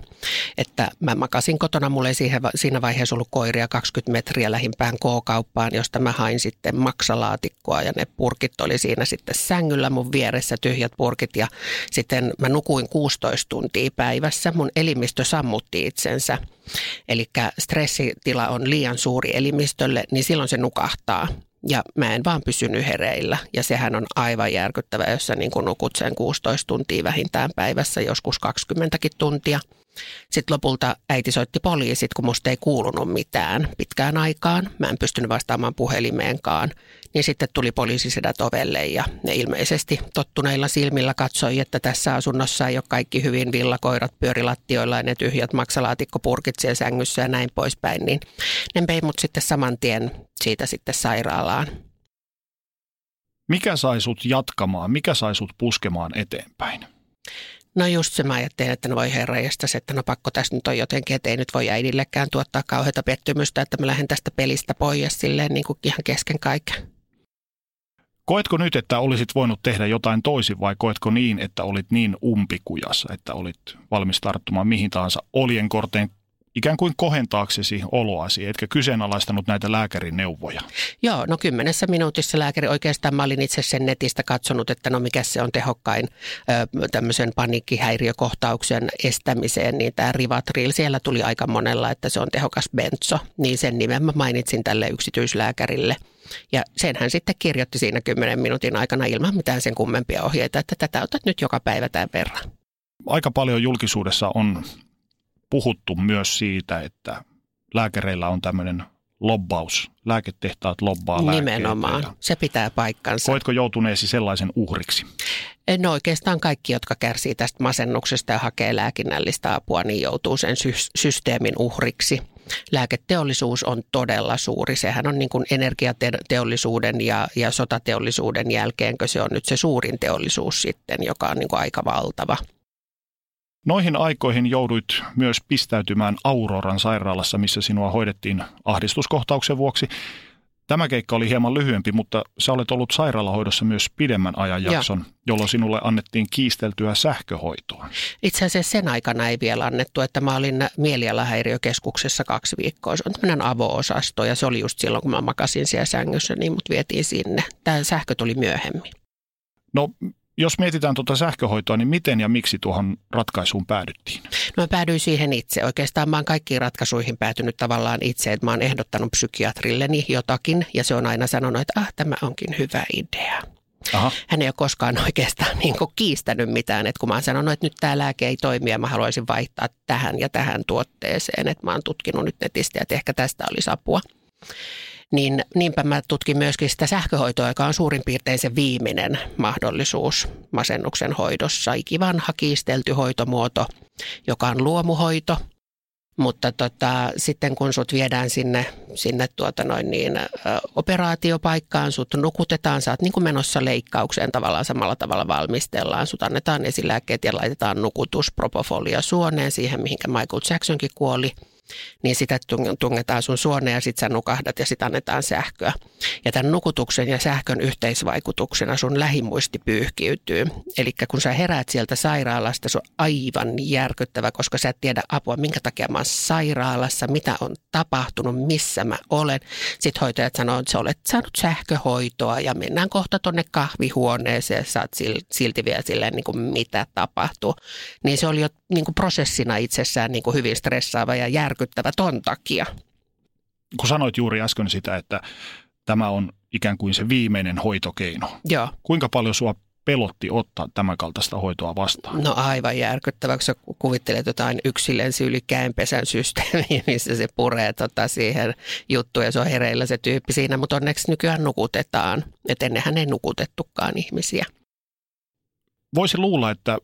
Että mä makasin kotona, mulla ei siihen, siinä vaiheessa ollut koiria 20 metriä lähimpään K-kauppaan, josta mä hain sitten maksalaatikkoa ja ne purkit oli siinä sitten sängyllä mun vieressä, tyhjät purkit. Ja sitten mä nukuin 16 tuntia päivässä. Mun elimistö sammutti itsensä. Eli stressitila on liian suuri elimistölle, niin silloin se nukahtaa. Ja mä en vaan pysynyt hereillä. Ja sehän on aivan järkyttävä, jos sä niin nukut sen 16 tuntia vähintään päivässä, joskus 20 tuntia. Sitten lopulta äiti soitti poliisit, kun musta ei kuulunut mitään pitkään aikaan. Mä en pystynyt vastaamaan puhelimeenkaan. Niin sitten tuli poliisisedät ovelle ja ne ilmeisesti tottuneilla silmillä katsoi, että tässä asunnossa ei ole kaikki hyvin villakoirat pyörilattioilla ja ne tyhjät maksalaatikkopurkit siellä sängyssä ja näin poispäin. Niin ne vei mut sitten saman tien siitä sitten sairaalaan. Mikä sai sut jatkamaan, mikä sai sut puskemaan eteenpäin? No just se mä ajattelin, että no voi herra jästäs, että no pakko tässä nyt on jotenkin, että ei nyt voi äidillekään tuottaa kauheata pettymystä, että mä lähden tästä pelistä pois silleen niin kuin ihan kesken kaiken. Koetko nyt, että olisit voinut tehdä jotain toisin vai koetko niin, että olit niin umpikujassa, että olit valmis tarttumaan mihin tahansa oljenkorteen ikään kuin kohentaaksesi oloasi, etkä kyseenalaistanut näitä lääkärin neuvoja? Joo, no kymmenessä minuutissa lääkäri, oikeastaan mä olin itse sen netistä katsonut, että no mikä se on tehokkain tämmöisen paniikkihäiriökohtauksen estämiseen, niin tämä Rivatril, siellä tuli aika monella, että se on tehokas benzo, niin sen nimen mä mainitsin tälle yksityislääkärille. Ja sen hän sitten kirjoitti siinä kymmenen minuutin aikana ilman mitään sen kummempia ohjeita, että tätä otat nyt joka päivä tämän verran. Aika paljon julkisuudessa on puhuttu myös siitä, että lääkäreillä on tämmöinen lobbaus. Lääketehtaat lobbaa Nimenomaan. Ja se pitää paikkansa. Koetko joutuneesi sellaisen uhriksi? No oikeastaan kaikki, jotka kärsii tästä masennuksesta ja hakee lääkinnällistä apua, niin joutuu sen sy- systeemin uhriksi. Lääketeollisuus on todella suuri. Sehän on niin kuin energiateollisuuden ja, ja sotateollisuuden jälkeen, se on nyt se suurin teollisuus sitten, joka on niin kuin aika valtava. Noihin aikoihin jouduit myös pistäytymään Auroran sairaalassa, missä sinua hoidettiin ahdistuskohtauksen vuoksi. Tämä keikka oli hieman lyhyempi, mutta sä olet ollut sairaalahoidossa myös pidemmän ajanjakson, ja. jolloin sinulle annettiin kiisteltyä sähköhoitoa. Itse asiassa sen aikana ei vielä annettu, että mä olin mielialahäiriökeskuksessa kaksi viikkoa. Se on tämmöinen avo-osasto ja se oli just silloin, kun mä makasin siellä sängyssä, niin mut vietiin sinne. Tämä sähkö tuli myöhemmin. No jos mietitään tuota sähköhoitoa, niin miten ja miksi tuohon ratkaisuun päädyttiin? No mä päädyin siihen itse. Oikeastaan mä oon kaikkiin ratkaisuihin päätynyt tavallaan itse, että mä oon ehdottanut psykiatrilleni jotakin ja se on aina sanonut, että ah, tämä onkin hyvä idea. Aha. Hän ei ole koskaan oikeastaan niin kuin kiistänyt mitään, että kun mä oon sanonut, että nyt tämä lääke ei toimi ja mä haluaisin vaihtaa tähän ja tähän tuotteeseen, että mä oon tutkinut nyt netistä, että ehkä tästä olisi apua niin niinpä mä tutkin myöskin sitä sähköhoitoa, joka on suurin piirtein se viimeinen mahdollisuus masennuksen hoidossa. Ikivanha kiistelty hoitomuoto, joka on luomuhoito. Mutta tota, sitten kun sut viedään sinne, sinne tuota noin niin, ä, operaatiopaikkaan, sut nukutetaan, sä oot niin kuin menossa leikkaukseen tavallaan samalla tavalla valmistellaan. Sut annetaan esilääkkeet ja laitetaan nukutus propofolia suoneen siihen, mihinkä Michael Jacksonkin kuoli – niin sitä tungetaan sun suoneen ja sitten sä nukahdat ja sitten annetaan sähköä. Ja tämän nukutuksen ja sähkön yhteisvaikutuksena sun lähimuisti pyyhkiytyy. Eli kun sä heräät sieltä sairaalasta, se on aivan järkyttävä, koska sä et tiedä apua, minkä takia mä oon sairaalassa, mitä on tapahtunut, missä mä olen. Sitten hoitajat sanoo, että sä olet saanut sähköhoitoa ja mennään kohta tonne kahvihuoneeseen sä oot silti vielä silleen, niin kuin mitä tapahtuu. Niin se oli jo niin kuin prosessina itsessään niin kuin hyvin stressaava ja järkyttävä ton takia. Kun sanoit juuri äsken sitä, että tämä on ikään kuin se viimeinen hoitokeino. Joo. Kuinka paljon sua pelotti ottaa tämän kaltaista hoitoa vastaan? No aivan järkyttävä, kun kuvittelet jotain yksillensi yli käenpesän systeemiä, missä se puree tota siihen juttuun ja se on hereillä se tyyppi siinä, mutta onneksi nykyään nukutetaan. Että ennenhän ei nukutettukaan ihmisiä. Voisi luulla, että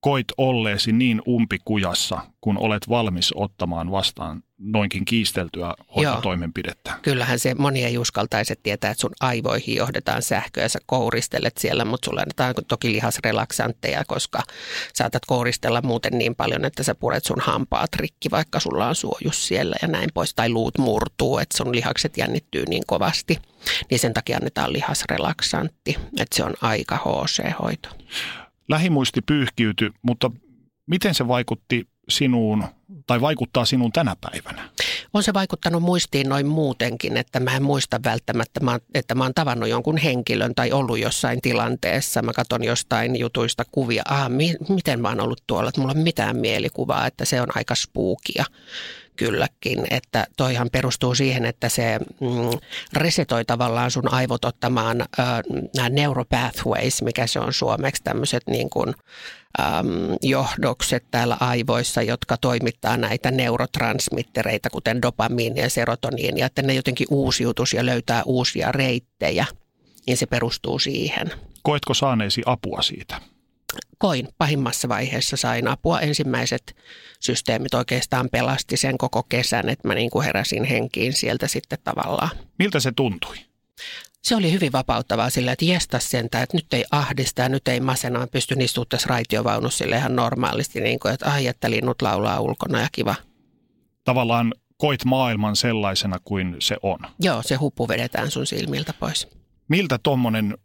koit olleesi niin umpikujassa, kun olet valmis ottamaan vastaan noinkin kiisteltyä hoitotoimenpidettä? Joo. Kyllähän se moni ei uskaltaisi tietää, että sun aivoihin johdetaan sähköä ja sä kouristelet siellä, mutta sulla annetaan toki lihasrelaksantteja, koska saatat kouristella muuten niin paljon, että sä puret sun hampaat rikki, vaikka sulla on suojus siellä ja näin pois, tai luut murtuu, että sun lihakset jännittyy niin kovasti. Niin sen takia annetaan lihasrelaksantti, että se on aika HC-hoito. Lähimuisti pyyhkiytyi, mutta miten se vaikutti sinuun tai vaikuttaa sinuun tänä päivänä? On se vaikuttanut muistiin noin muutenkin, että mä en muista välttämättä, että mä oon tavannut jonkun henkilön tai ollut jossain tilanteessa. Mä katson jostain jutuista kuvia, ah, mi- miten mä oon ollut tuolla, että mulla on mitään mielikuvaa, että se on aika spuukia kylläkin, että toihan perustuu siihen, että se mm, resetoi tavallaan sun aivot ottamaan nämä neuropathways, mikä se on suomeksi, tämmöiset niin kuin, johdokset täällä aivoissa, jotka toimittaa näitä neurotransmittereita, kuten dopamiini ja serotoniini, ja että ne jotenkin uusiutus ja löytää uusia reittejä, niin se perustuu siihen. Koetko saaneesi apua siitä? Koin pahimmassa vaiheessa sain apua. Ensimmäiset systeemit oikeastaan pelasti sen koko kesän, että mä niin kuin heräsin henkiin sieltä sitten tavallaan. Miltä se tuntui? Se oli hyvin vapauttavaa sillä, että jestas sentään, että nyt ei ahdista ja nyt ei masena, pystyn istumaan tässä raitiovaunussa ihan normaalisti, niin kuin, että ai, että linnut laulaa ulkona ja kiva. Tavallaan koit maailman sellaisena kuin se on. Joo, se huppu vedetään sun silmiltä pois. Miltä tuommoinen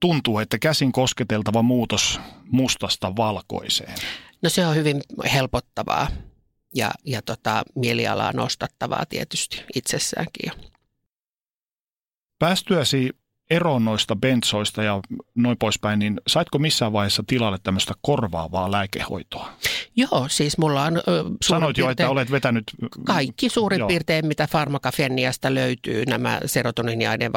tuntuu, että käsin kosketeltava muutos mustasta valkoiseen? No se on hyvin helpottavaa ja, ja tota, mielialaa nostattavaa tietysti itsessäänkin Päästyäsi eroon noista bensoista ja noin poispäin, niin saitko missään vaiheessa tilalle tämmöistä korvaavaa lääkehoitoa? Joo, siis mulla on... Sanoit jo, että olet vetänyt... Kaikki suurin joo. piirtein, mitä farmakafeniasta löytyy, nämä serotoniniaineen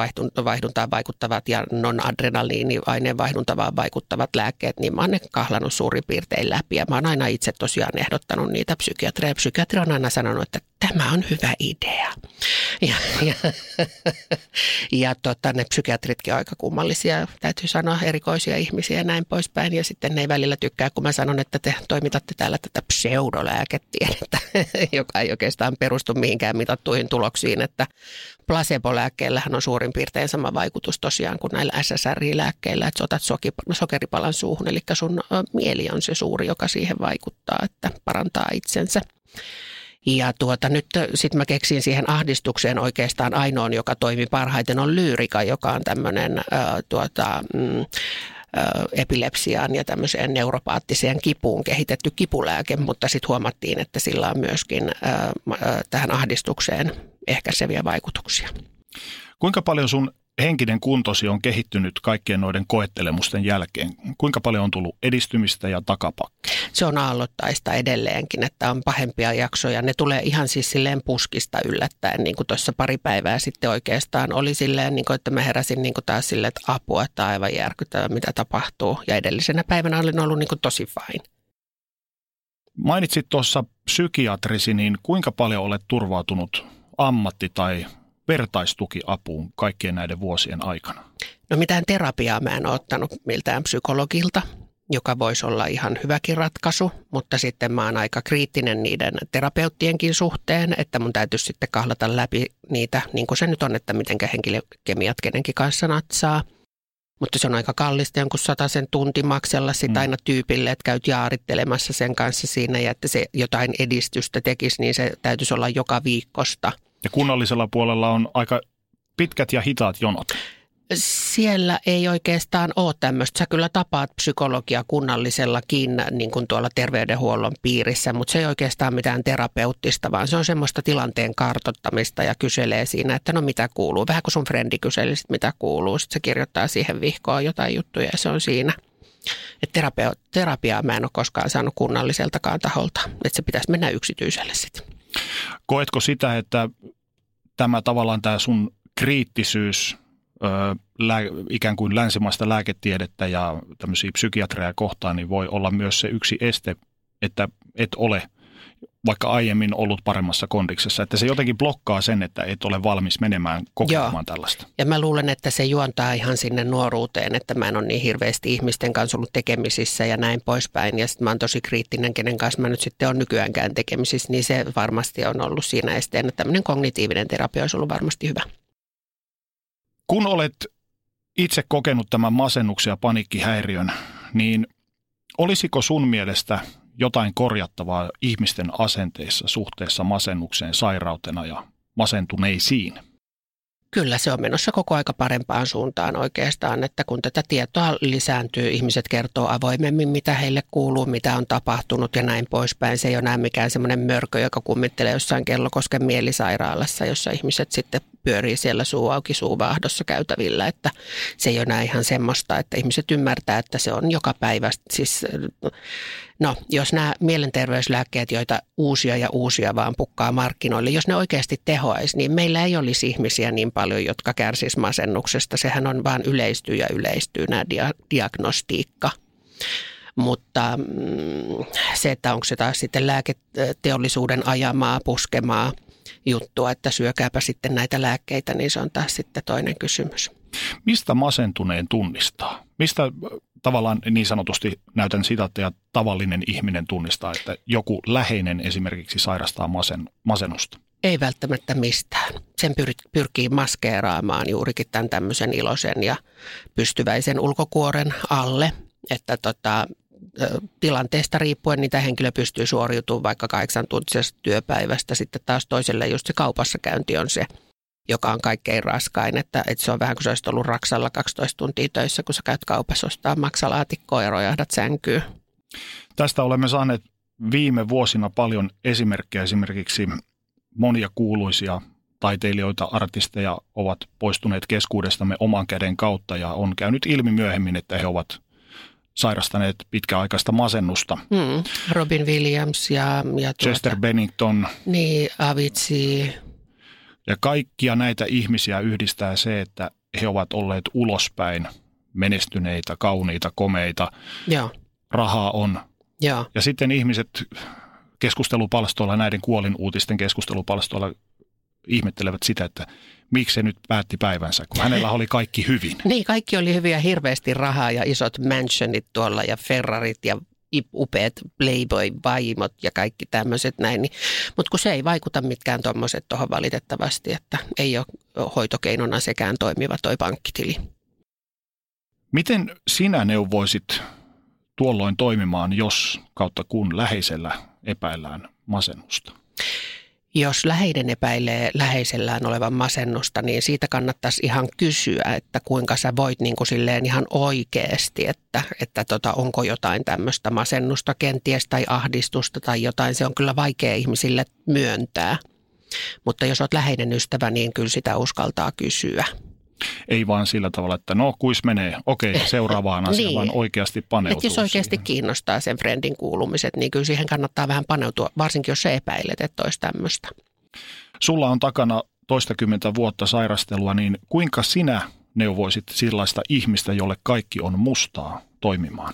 vaihduntaan vaikuttavat ja non-adrenaliiniaineen vaihduntavaan vaikuttavat lääkkeet, niin mä oon ne kahlannut suurin piirtein läpi. Ja mä oon aina itse tosiaan ehdottanut niitä psykiatreja. Psykiatri on aina sanonut, että tämä on hyvä idea. Ja, ja, ja tota, ne psykiatritkin on aika kummallisia, täytyy sanoa, erikoisia ihmisiä ja näin poispäin. Ja sitten ne ei välillä tykkää, kun mä sanon, että te toimitatte täällä tätä pseudolääketiedettä, joka ei oikeastaan perustu mihinkään mitattuihin tuloksiin, että placebo-lääkkeellähän on suurin piirtein sama vaikutus tosiaan kuin näillä SSRI-lääkkeillä, että otat sokeripalan suuhun, eli sun mieli on se suuri, joka siihen vaikuttaa, että parantaa itsensä. Ja tuota, nyt sitten mä keksin siihen ahdistukseen oikeastaan ainoan, joka toimi parhaiten, on lyyrika, joka on tämmöinen äh, tuota, mm, epilepsiaan ja tämmöiseen neuropaattiseen kipuun kehitetty kipulääke, mutta sitten huomattiin, että sillä on myöskin tähän ahdistukseen ehkäiseviä vaikutuksia. Kuinka paljon sun henkinen kuntosi on kehittynyt kaikkien noiden koettelemusten jälkeen? Kuinka paljon on tullut edistymistä ja takapakkia? Se on aallottaista edelleenkin, että on pahempia jaksoja. Ne tulee ihan siis silleen puskista yllättäen, niin kuin tuossa pari päivää sitten oikeastaan oli silleen, niin kuin, että mä heräsin niin kuin taas silleen, että apua, että aivan järkyttävä, mitä tapahtuu. Ja edellisenä päivänä olin ollut niin kuin tosi fine. Mainitsit tuossa psykiatrisi, niin kuinka paljon olet turvautunut ammatti- tai vertaistukiapuun kaikkien näiden vuosien aikana? No mitään terapiaa mä en ole ottanut miltään psykologilta, joka voisi olla ihan hyväkin ratkaisu, mutta sitten mä oon aika kriittinen niiden terapeuttienkin suhteen, että mun täytyisi sitten kahlata läpi niitä, niin kuin se nyt on, että miten henkilökemiat kenenkin kanssa natsaa. Mutta se on aika kallista jonkun sen tunti maksella sitä mm. aina tyypille, että käyt jaarittelemassa sen kanssa siinä ja että se jotain edistystä tekisi, niin se täytyisi olla joka viikosta – ja kunnallisella puolella on aika pitkät ja hitaat jonot. Siellä ei oikeastaan ole tämmöistä. Sä kyllä tapaat psykologia kunnallisellakin niin kuin tuolla terveydenhuollon piirissä, mutta se ei oikeastaan mitään terapeuttista, vaan se on semmoista tilanteen kartottamista ja kyselee siinä, että no mitä kuuluu. Vähän kuin sun frendi kyseli, mitä kuuluu. Sitten se kirjoittaa siihen vihkoon jotain juttuja ja se on siinä. Et terapia, terapiaa mä en ole koskaan saanut kunnalliseltakaan taholta, että se pitäisi mennä yksityiselle sitten. Koetko sitä, että tämä tavallaan tämä sun kriittisyys ö, lää, ikään kuin länsimaista lääketiedettä ja tämmöisiä psykiatreja kohtaan, niin voi olla myös se yksi este, että et ole vaikka aiemmin ollut paremmassa kondiksessa, että se jotenkin blokkaa sen, että et ole valmis menemään kokeilemaan Joo. tällaista. Ja mä luulen, että se juontaa ihan sinne nuoruuteen, että mä en ole niin hirveästi ihmisten kanssa ollut tekemisissä ja näin poispäin. Ja sitten mä oon tosi kriittinen, kenen kanssa mä nyt sitten on nykyäänkään tekemisissä, niin se varmasti on ollut siinä esteenä. Tämmöinen kognitiivinen terapia olisi ollut varmasti hyvä. Kun olet itse kokenut tämän masennuksen ja paniikkihäiriön, niin olisiko sun mielestä jotain korjattavaa ihmisten asenteissa suhteessa masennukseen sairautena ja masentuneisiin? Kyllä se on menossa koko aika parempaan suuntaan oikeastaan, että kun tätä tietoa lisääntyy, ihmiset kertoo avoimemmin, mitä heille kuuluu, mitä on tapahtunut ja näin poispäin. Se ei ole enää mikään semmoinen mörkö, joka kummittelee jossain Kellokosken mielisairaalassa, jossa ihmiset sitten pyörii siellä suu auki suuvahdossa käytävillä, että se ei ole enää ihan semmoista, että ihmiset ymmärtää, että se on joka päivä, siis no jos nämä mielenterveyslääkkeet, joita uusia ja uusia vaan pukkaa markkinoille, jos ne oikeasti tehoaisi, niin meillä ei olisi ihmisiä niin paljon, jotka kärsisivät masennuksesta. Sehän on vaan yleistyy ja yleistyy nämä dia- diagnostiikka. Mutta mm, se, että onko se taas sitten lääketeollisuuden ajamaa, puskemaa juttua, että syökääpä sitten näitä lääkkeitä, niin se on taas sitten toinen kysymys. Mistä masentuneen tunnistaa? Mistä tavallaan niin sanotusti näytän sitatteja tavallinen ihminen tunnistaa, että joku läheinen esimerkiksi sairastaa masen, masennusta? Ei välttämättä mistään. Sen pyr- pyrkii maskeeraamaan juurikin tämän tämmöisen iloisen ja pystyväisen ulkokuoren alle, että tota, tilanteesta riippuen niitä henkilö pystyy suoriutumaan vaikka kahdeksan tuntisesta työpäivästä. Sitten taas toiselle just se kaupassa käynti on se, joka on kaikkein raskain. Että, että se on vähän kuin se olisi ollut Raksalla 12 tuntia töissä, kun sä käyt kaupassa ostaa maksalaatikkoa ja rojahdat sänkyyn. Tästä olemme saaneet viime vuosina paljon esimerkkejä. Esimerkiksi monia kuuluisia taiteilijoita, artisteja ovat poistuneet keskuudestamme oman käden kautta ja on käynyt ilmi myöhemmin, että he ovat – sairastaneet pitkäaikaista masennusta. Mm, Robin Williams ja, ja tuota, Chester Bennington. Niin, Avicii. Ja kaikkia näitä ihmisiä yhdistää se, että he ovat olleet ulospäin menestyneitä, kauniita, komeita. Ja. Rahaa on. Ja. ja sitten ihmiset keskustelupalstoilla, näiden kuolin uutisten keskustelupalstoilla ihmettelevät sitä, että miksi se nyt päätti päivänsä, kun hänellä oli kaikki hyvin. niin, kaikki oli hyviä, hirveästi rahaa ja isot mansionit tuolla ja Ferrarit ja upeat Playboy-vaimot ja kaikki tämmöiset näin. Niin, mutta kun se ei vaikuta mitkään tuommoiset tuohon valitettavasti, että ei ole hoitokeinona sekään toimiva toi pankkitili. Miten sinä neuvoisit tuolloin toimimaan, jos kautta kun läheisellä epäillään masennusta? Jos läheinen epäilee läheisellään olevan masennusta, niin siitä kannattaisi ihan kysyä, että kuinka sä voit niin kuin silleen ihan oikeasti, että, että tota, onko jotain tämmöistä masennusta kenties tai ahdistusta tai jotain. Se on kyllä vaikea ihmisille myöntää. Mutta jos olet läheinen ystävä, niin kyllä sitä uskaltaa kysyä. Ei vaan sillä tavalla, että no kuis menee, okei seuraavaan asiaan, niin. vaan oikeasti paneutuu Et jos oikeasti siihen. kiinnostaa sen friendin kuulumiset, niin kyllä siihen kannattaa vähän paneutua, varsinkin jos sä epäilet, että olisi tämmöistä. Sulla on takana toistakymmentä vuotta sairastelua, niin kuinka sinä neuvoisit sellaista ihmistä, jolle kaikki on mustaa toimimaan?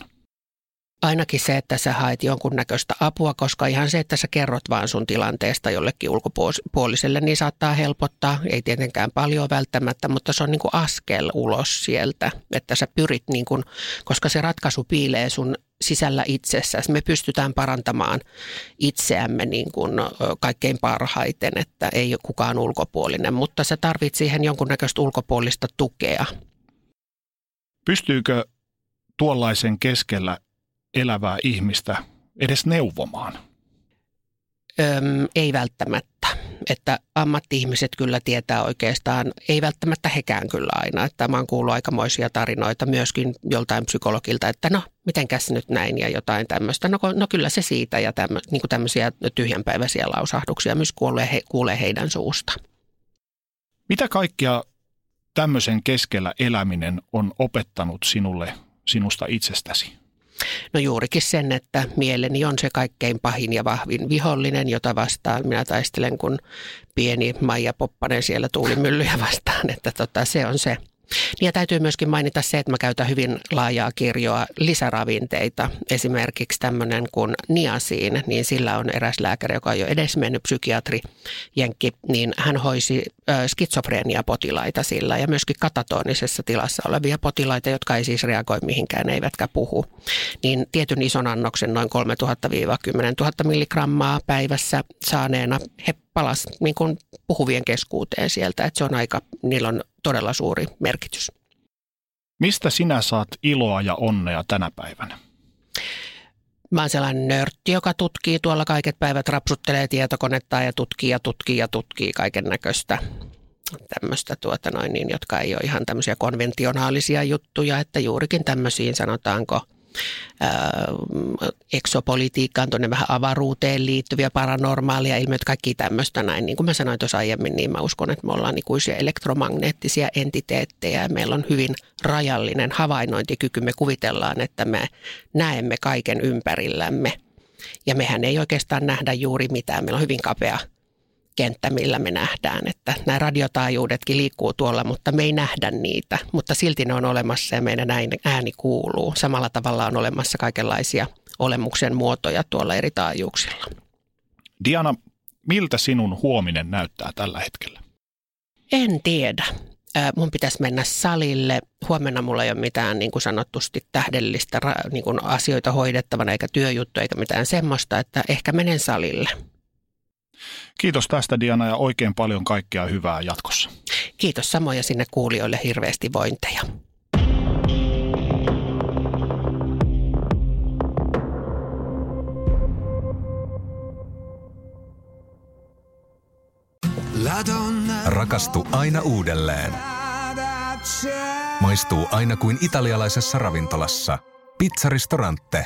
Ainakin se, että sä haet jonkunnäköistä apua, koska ihan se, että sä kerrot vaan sun tilanteesta jollekin ulkopuoliselle, niin saattaa helpottaa. Ei tietenkään paljon välttämättä, mutta se on niin kuin askel ulos sieltä, että sä pyrit, niin kuin, koska se ratkaisu piilee sun sisällä itsessä. Me pystytään parantamaan itseämme niin kuin kaikkein parhaiten, että ei ole kukaan ulkopuolinen, mutta sä tarvit siihen jonkunnäköistä ulkopuolista tukea. Pystyykö tuollaisen keskellä elävää ihmistä edes neuvomaan? Öm, ei välttämättä. Että ammatti-ihmiset kyllä tietää oikeastaan, ei välttämättä hekään kyllä aina. Että mä oon kuullut aikamoisia tarinoita myöskin joltain psykologilta, että no, mitenkäs nyt näin ja jotain tämmöistä. No, no kyllä se siitä ja tämmö, niin kuin tämmöisiä tyhjänpäiväisiä lausahduksia myös kuulee, he, kuulee heidän suusta. Mitä kaikkia tämmöisen keskellä eläminen on opettanut sinulle sinusta itsestäsi? No juurikin sen, että mieleni on se kaikkein pahin ja vahvin vihollinen, jota vastaan minä taistelen kun pieni Maija Poppanen siellä tuulimyllyjä vastaan. Että tota, se on se, Ja täytyy myöskin mainita se, että mä käytän hyvin laajaa kirjoa lisäravinteita. Esimerkiksi tämmöinen kuin niasiin, niin sillä on eräs lääkäri, joka on jo edes mennyt psykiatri, Jenkki, niin hän hoisi skitsofrenia-potilaita sillä ja myöskin katatonisessa tilassa olevia potilaita, jotka ei siis reagoi mihinkään, eivätkä puhu. Niin tietyn ison annoksen, noin 3000-10 000 milligrammaa päivässä saaneena he palas niin kuin puhuvien keskuuteen sieltä, että se on aika, niillä on todella suuri merkitys. Mistä sinä saat iloa ja onnea tänä päivänä? Mä oon sellainen nörtti, joka tutkii tuolla kaiket päivät, rapsuttelee tietokonetta ja tutkii ja tutkii ja tutkii kaiken näköistä tämmöistä, tuota noin, niin, jotka ei ole ihan tämmöisiä konventionaalisia juttuja, että juurikin tämmöisiin sanotaanko – eksopolitiikkaan, tuonne vähän avaruuteen liittyviä paranormaalia ilmiöitä, kaikki tämmöistä näin. Niin kuin mä sanoin tuossa aiemmin, niin mä uskon, että me ollaan ikuisia elektromagneettisia entiteettejä ja meillä on hyvin rajallinen havainnointikyky. Me kuvitellaan, että me näemme kaiken ympärillämme ja mehän ei oikeastaan nähdä juuri mitään. Meillä on hyvin kapea kenttä, millä me nähdään, että nämä radiotaajuudetkin liikkuu tuolla, mutta me ei nähdä niitä, mutta silti ne on olemassa ja meidän ääni kuuluu. Samalla tavalla on olemassa kaikenlaisia olemuksen muotoja tuolla eri taajuuksilla. Diana, miltä sinun huominen näyttää tällä hetkellä? En tiedä. Mun pitäisi mennä salille. Huomenna mulla ei ole mitään niin kuin sanotusti tähdellistä niin kuin asioita hoidettavana eikä työjuttu eikä mitään semmoista, että ehkä menen salille. Kiitos tästä Diana ja oikein paljon kaikkea hyvää jatkossa. Kiitos samoja sinne kuulijoille hirveästi vointeja. Rakastu aina uudelleen. Maistuu aina kuin italialaisessa ravintolassa. Pizzaristorante.